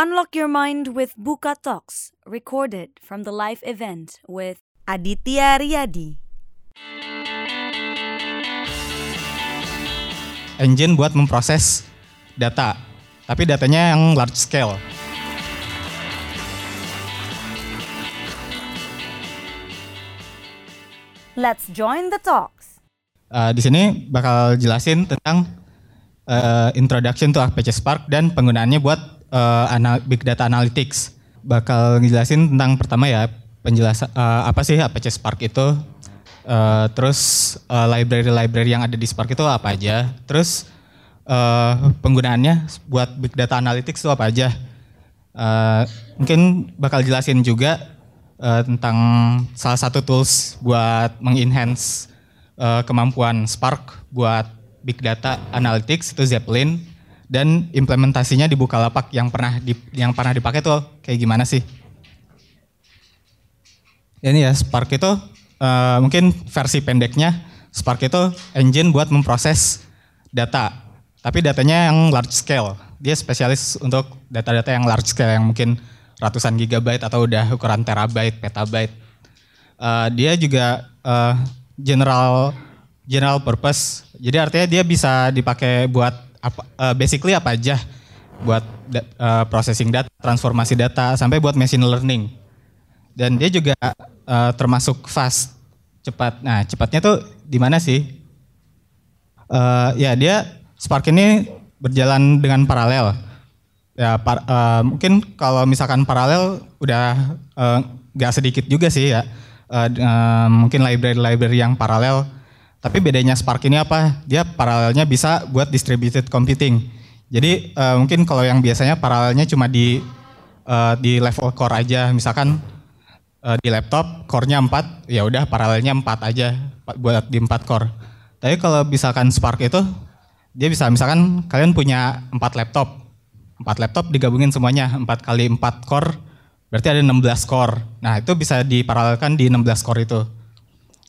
Unlock your mind with Buka Talks, recorded from the live event with Aditya Riyadi. engine buat memproses data, tapi datanya yang large scale. Let's join the talks. Uh, di sini bakal jelasin tentang uh, introduction to Apache Spark dan penggunaannya buat uh, anal big data analytics. Bakal jelasin tentang pertama ya penjelasan uh, apa sih Apache Spark itu, uh, terus uh, library-library yang ada di Spark itu apa aja, terus uh, penggunaannya buat big data analytics itu apa aja. Uh, mungkin bakal jelasin juga uh, tentang salah satu tools buat mengenhance uh, kemampuan Spark buat big data analytics itu Zeppelin dan implementasinya di Bukalapak yang pernah di, yang pernah dipakai tuh kayak gimana sih? Ini ya Spark itu uh, mungkin versi pendeknya Spark itu engine buat memproses data, tapi datanya yang large scale. Dia spesialis untuk data-data yang large scale yang mungkin ratusan gigabyte atau udah ukuran terabyte, petabyte. Uh, dia juga uh, general general purpose. Jadi artinya dia bisa dipakai buat apa, uh, basically apa aja, buat da, uh, processing data, transformasi data, sampai buat machine learning. Dan dia juga uh, termasuk fast, cepat. Nah cepatnya tuh di mana sih? Uh, ya dia Spark ini berjalan dengan paralel ya par, uh, mungkin kalau misalkan paralel udah uh, gak sedikit juga sih ya uh, uh, mungkin library-library yang paralel tapi bedanya Spark ini apa? Dia paralelnya bisa buat distributed computing. Jadi uh, mungkin kalau yang biasanya paralelnya cuma di uh, di level core aja. Misalkan uh, di laptop core-nya 4 ya udah paralelnya 4 aja buat di 4 core. Tapi kalau misalkan Spark itu dia bisa misalkan kalian punya 4 laptop. Empat laptop digabungin semuanya empat kali empat core berarti ada 16 core. Nah itu bisa diparalelkan di 16 core itu.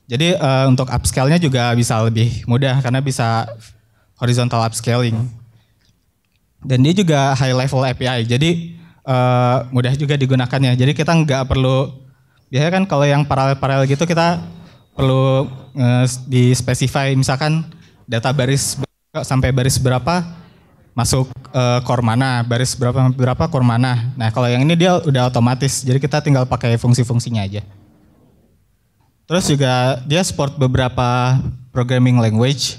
Jadi uh, untuk upscale-nya juga bisa lebih mudah karena bisa horizontal upscaling. Dan dia juga high level API, jadi uh, mudah juga digunakannya. Jadi kita nggak perlu, biasanya kan kalau yang paralel-paralel gitu kita perlu uh, di specify misalkan data baris sampai baris berapa masuk uh, core mana, baris berapa berapa core mana. Nah, kalau yang ini dia udah otomatis, jadi kita tinggal pakai fungsi-fungsinya aja. Terus juga dia support beberapa programming language,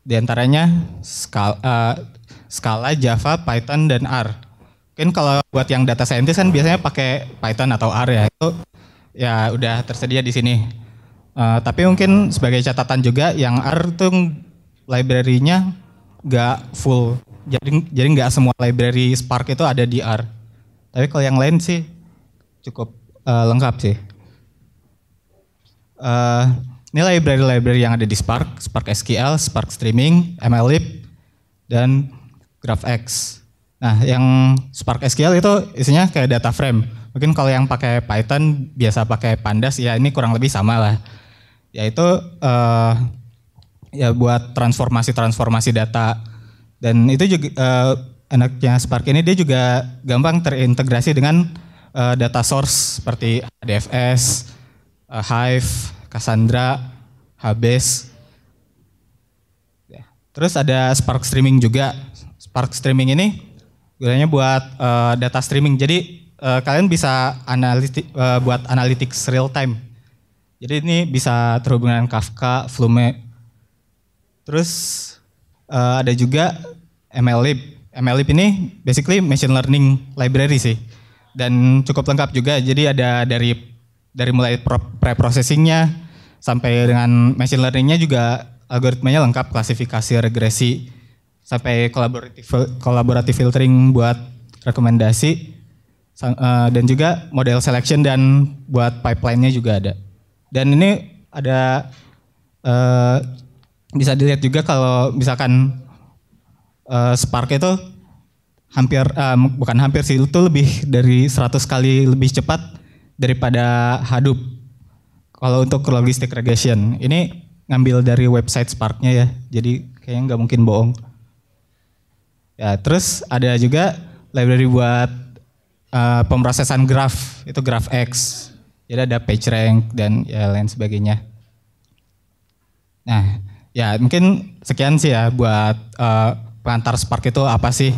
di antaranya Scala, uh, Scala, Java, Python, dan R. Mungkin kalau buat yang data scientist kan biasanya pakai Python atau R ya, itu ya udah tersedia di sini. Uh, tapi mungkin sebagai catatan juga yang R tuh library-nya nggak full jadi jadi nggak semua library Spark itu ada di R. Tapi kalau yang lain sih cukup uh, lengkap sih. Uh, ini library-library yang ada di Spark, Spark SQL, Spark Streaming, MLlib, dan GraphX. Nah, yang Spark SQL itu isinya kayak data frame. Mungkin kalau yang pakai Python biasa pakai Pandas, ya ini kurang lebih sama lah. Yaitu uh, ya buat transformasi-transformasi data dan itu juga uh, enaknya Spark ini dia juga gampang terintegrasi dengan uh, data source seperti DFS, uh, Hive, Cassandra, Hbase. Ya. Terus ada Spark Streaming juga. Spark Streaming ini gunanya buat uh, data streaming. Jadi uh, kalian bisa analitik uh, buat analytics real time. Jadi ini bisa terhubung dengan Kafka, Flume. Terus uh, ada juga MLlib. MLlib ini basically machine learning library sih. Dan cukup lengkap juga. Jadi ada dari dari mulai pre-processingnya sampai dengan machine learningnya juga algoritmanya lengkap, klasifikasi, regresi, sampai kolaboratif kolaboratif filtering buat rekomendasi dan juga model selection dan buat pipeline-nya juga ada. Dan ini ada uh, bisa dilihat juga kalau misalkan uh, Spark itu hampir bukan hampir sih itu lebih dari 100 kali lebih cepat daripada Hadoop. Kalau untuk logistic regression ini ngambil dari website Sparknya ya, jadi kayaknya nggak mungkin bohong. Ya terus ada juga library buat uh, pemrosesan graph itu X. Jadi ada page rank dan ya lain sebagainya. Nah, ya mungkin sekian sih ya buat uh, pengantar Spark itu apa sih?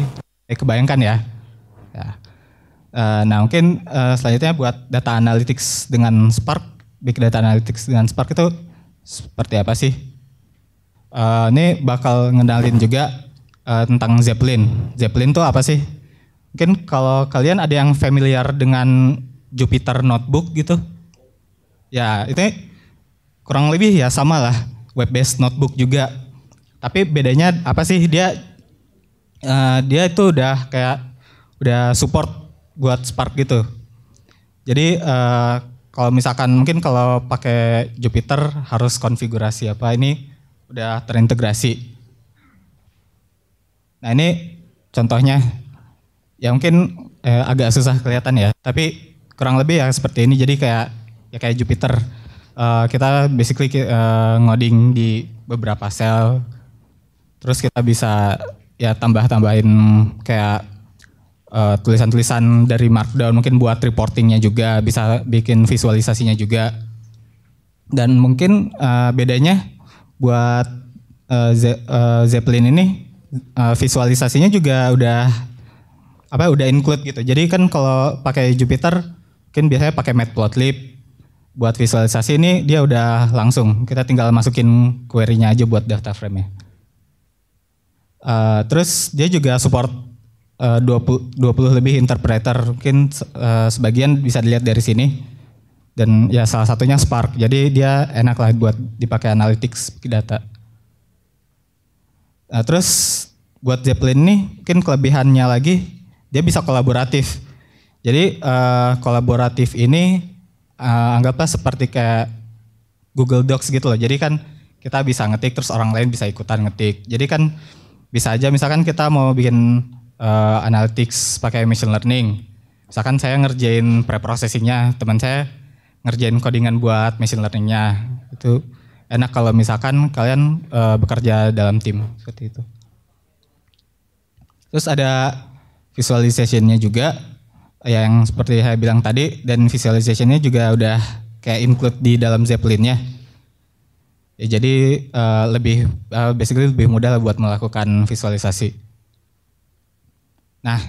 Eh, kebayangkan ya. ya. Uh, nah mungkin uh, selanjutnya buat data analytics dengan Spark, big data analytics dengan Spark itu seperti apa sih? Uh, ini bakal ngenalin juga uh, tentang Zeppelin. Zeppelin itu apa sih? Mungkin kalau kalian ada yang familiar dengan Jupyter Notebook gitu, ya itu kurang lebih ya sama lah web based notebook juga. Tapi bedanya apa sih dia uh, dia itu udah kayak udah support buat Spark gitu. Jadi uh, kalau misalkan mungkin kalau pakai Jupyter harus konfigurasi apa ini udah terintegrasi. Nah ini contohnya ya mungkin eh, agak susah kelihatan ya, tapi kurang lebih ya seperti ini. Jadi kayak ya kayak Jupyter uh, kita basically uh, ngoding di beberapa sel terus kita bisa ya tambah-tambahin kayak uh, tulisan-tulisan dari markdown mungkin buat reportingnya juga bisa bikin visualisasinya juga dan mungkin uh, bedanya buat uh, Ze uh, Zeppelin ini uh, visualisasinya juga udah apa udah include gitu jadi kan kalau pakai Jupyter mungkin biasanya pakai Matplotlib buat visualisasi ini dia udah langsung. Kita tinggal masukin query-nya aja buat data frame-nya. Uh, terus dia juga support uh, 20, 20 lebih interpreter. Mungkin uh, sebagian bisa dilihat dari sini. Dan ya salah satunya Spark. Jadi dia enak lah buat dipakai analytics data. Uh, terus buat Zeppelin ini mungkin kelebihannya lagi dia bisa kolaboratif. Jadi kolaboratif ini anggaplah seperti kayak Google Docs gitu loh. Jadi kan kita bisa ngetik terus orang lain bisa ikutan ngetik. Jadi kan bisa aja misalkan kita mau bikin uh, analytics pakai machine learning. Misalkan saya ngerjain preprocessingnya, teman saya ngerjain codingan buat machine learningnya. Itu enak kalau misalkan kalian uh, bekerja dalam tim seperti itu. Terus ada visualizationnya juga yang seperti saya bilang tadi dan visualizationnya juga udah kayak include di dalam Zeppelinnya. Ya, jadi uh, lebih uh, basically lebih mudah buat melakukan visualisasi. Nah,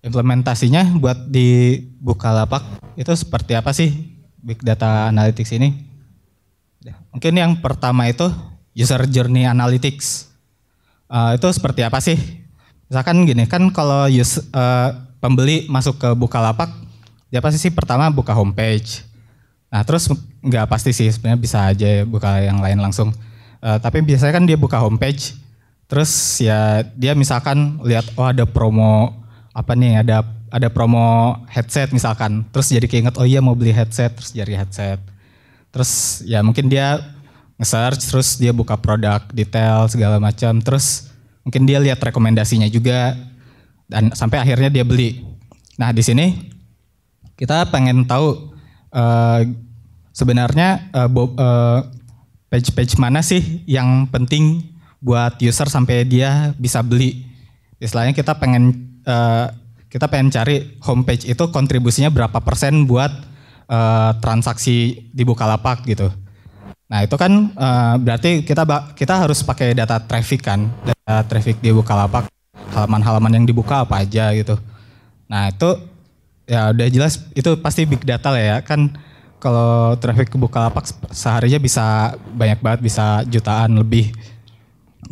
implementasinya buat di Bukalapak itu seperti apa sih Big Data Analytics ini? Mungkin yang pertama itu User Journey Analytics. Uh, itu seperti apa sih? Misalkan gini kan kalau use, uh, pembeli masuk ke Bukalapak, dia pasti sih pertama buka homepage. Nah terus nggak pasti sih sebenarnya bisa aja buka yang lain langsung. Uh, tapi biasanya kan dia buka homepage, terus ya dia misalkan lihat oh ada promo apa nih ada ada promo headset misalkan, terus jadi keinget oh iya mau beli headset, terus jadi headset. Terus ya mungkin dia nge-search, terus dia buka produk detail segala macam, terus mungkin dia lihat rekomendasinya juga, dan sampai akhirnya dia beli. Nah di sini kita pengen tahu uh, sebenarnya uh, uh, page-page mana sih yang penting buat user sampai dia bisa beli. Istilahnya kita pengen uh, kita pengen cari homepage itu kontribusinya berapa persen buat uh, transaksi di Bukalapak gitu. Nah itu kan uh, berarti kita kita harus pakai data traffic kan, data traffic di Bukalapak halaman-halaman yang dibuka apa aja gitu. Nah itu ya udah jelas itu pasti big data lah ya kan kalau traffic ke Bukalapak seharinya bisa banyak banget bisa jutaan lebih.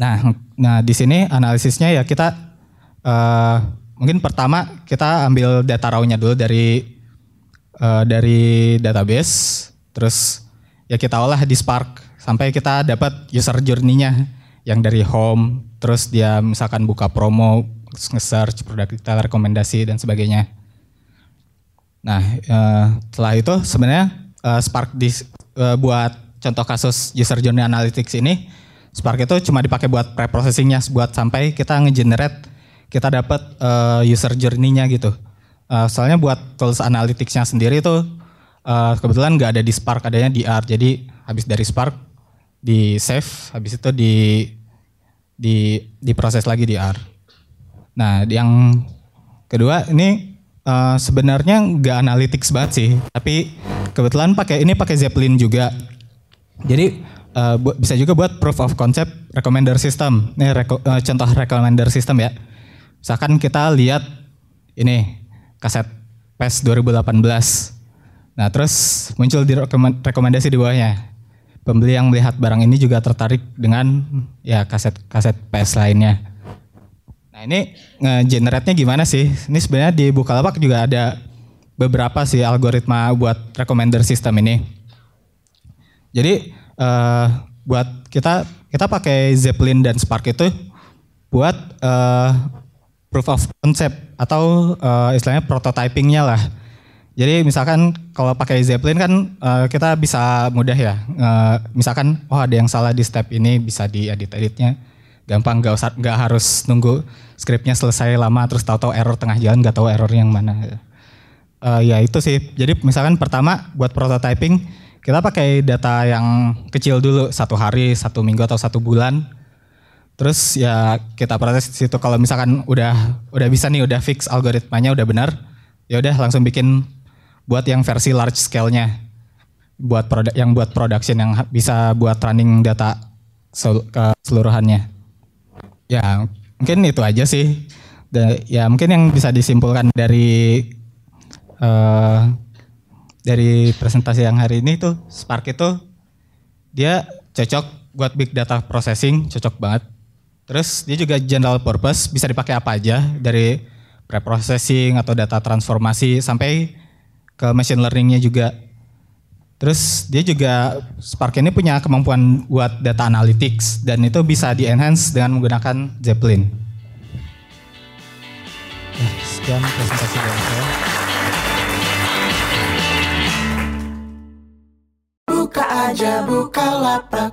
Nah, nah di sini analisisnya ya kita uh, mungkin pertama kita ambil data raw-nya dulu dari uh, dari database, terus ya kita olah di Spark sampai kita dapat user journey-nya yang dari home, terus dia misalkan buka promo, nge-search produk kita, rekomendasi dan sebagainya. Nah, uh, setelah itu sebenarnya Spark di, buat contoh kasus user journey analytics ini, Spark itu cuma dipakai buat preprocessingnya, buat sampai kita nge-generate kita dapat uh, user journey-nya gitu. Uh, soalnya buat tools analytics-nya sendiri itu uh, kebetulan nggak ada di Spark, adanya di R. Jadi habis dari Spark di save, habis itu di di diproses lagi di R. Nah, yang kedua ini uh, sebenarnya nggak analytics banget sih, tapi kebetulan pakai ini pakai Zeppelin juga. Jadi uh, bisa juga buat proof of concept recommender system. Ini reko, uh, contoh recommender system ya. Misalkan kita lihat ini kaset PES 2018. Nah terus muncul di rekomendasi di bawahnya. Pembeli yang melihat barang ini juga tertarik dengan ya kaset-kaset PES lainnya. Nah ini nge-generate-nya gimana sih? Ini sebenarnya di Bukalapak juga ada beberapa sih algoritma buat recommender system ini. Jadi uh, buat kita kita pakai Zeppelin dan Spark itu buat uh, proof of concept atau uh, istilahnya prototypingnya lah. Jadi misalkan kalau pakai Zeppelin kan uh, kita bisa mudah ya. Uh, misalkan oh ada yang salah di step ini bisa diedit-editnya gampang nggak usah nggak harus nunggu skripnya selesai lama terus tahu-tahu error tengah jalan nggak tahu error yang mana. Uh, ya itu sih. Jadi misalkan pertama buat prototyping kita pakai data yang kecil dulu satu hari, satu minggu atau satu bulan. Terus ya kita proses situ kalau misalkan udah udah bisa nih udah fix algoritmanya udah benar, ya udah langsung bikin buat yang versi large scale-nya. Buat produk yang buat production yang bisa buat running data keseluruhannya. Ya, mungkin itu aja sih. ya mungkin yang bisa disimpulkan dari uh, dari presentasi yang hari ini tuh Spark itu dia cocok buat big data processing, cocok banget. Terus dia juga general purpose, bisa dipakai apa aja dari preprocessing atau data transformasi sampai ke machine learningnya juga. Terus dia juga Spark ini punya kemampuan buat data analytics dan itu bisa di enhance dengan menggunakan Zeppelin. Nah, sekian presentasi dari saya. Aja buka lapak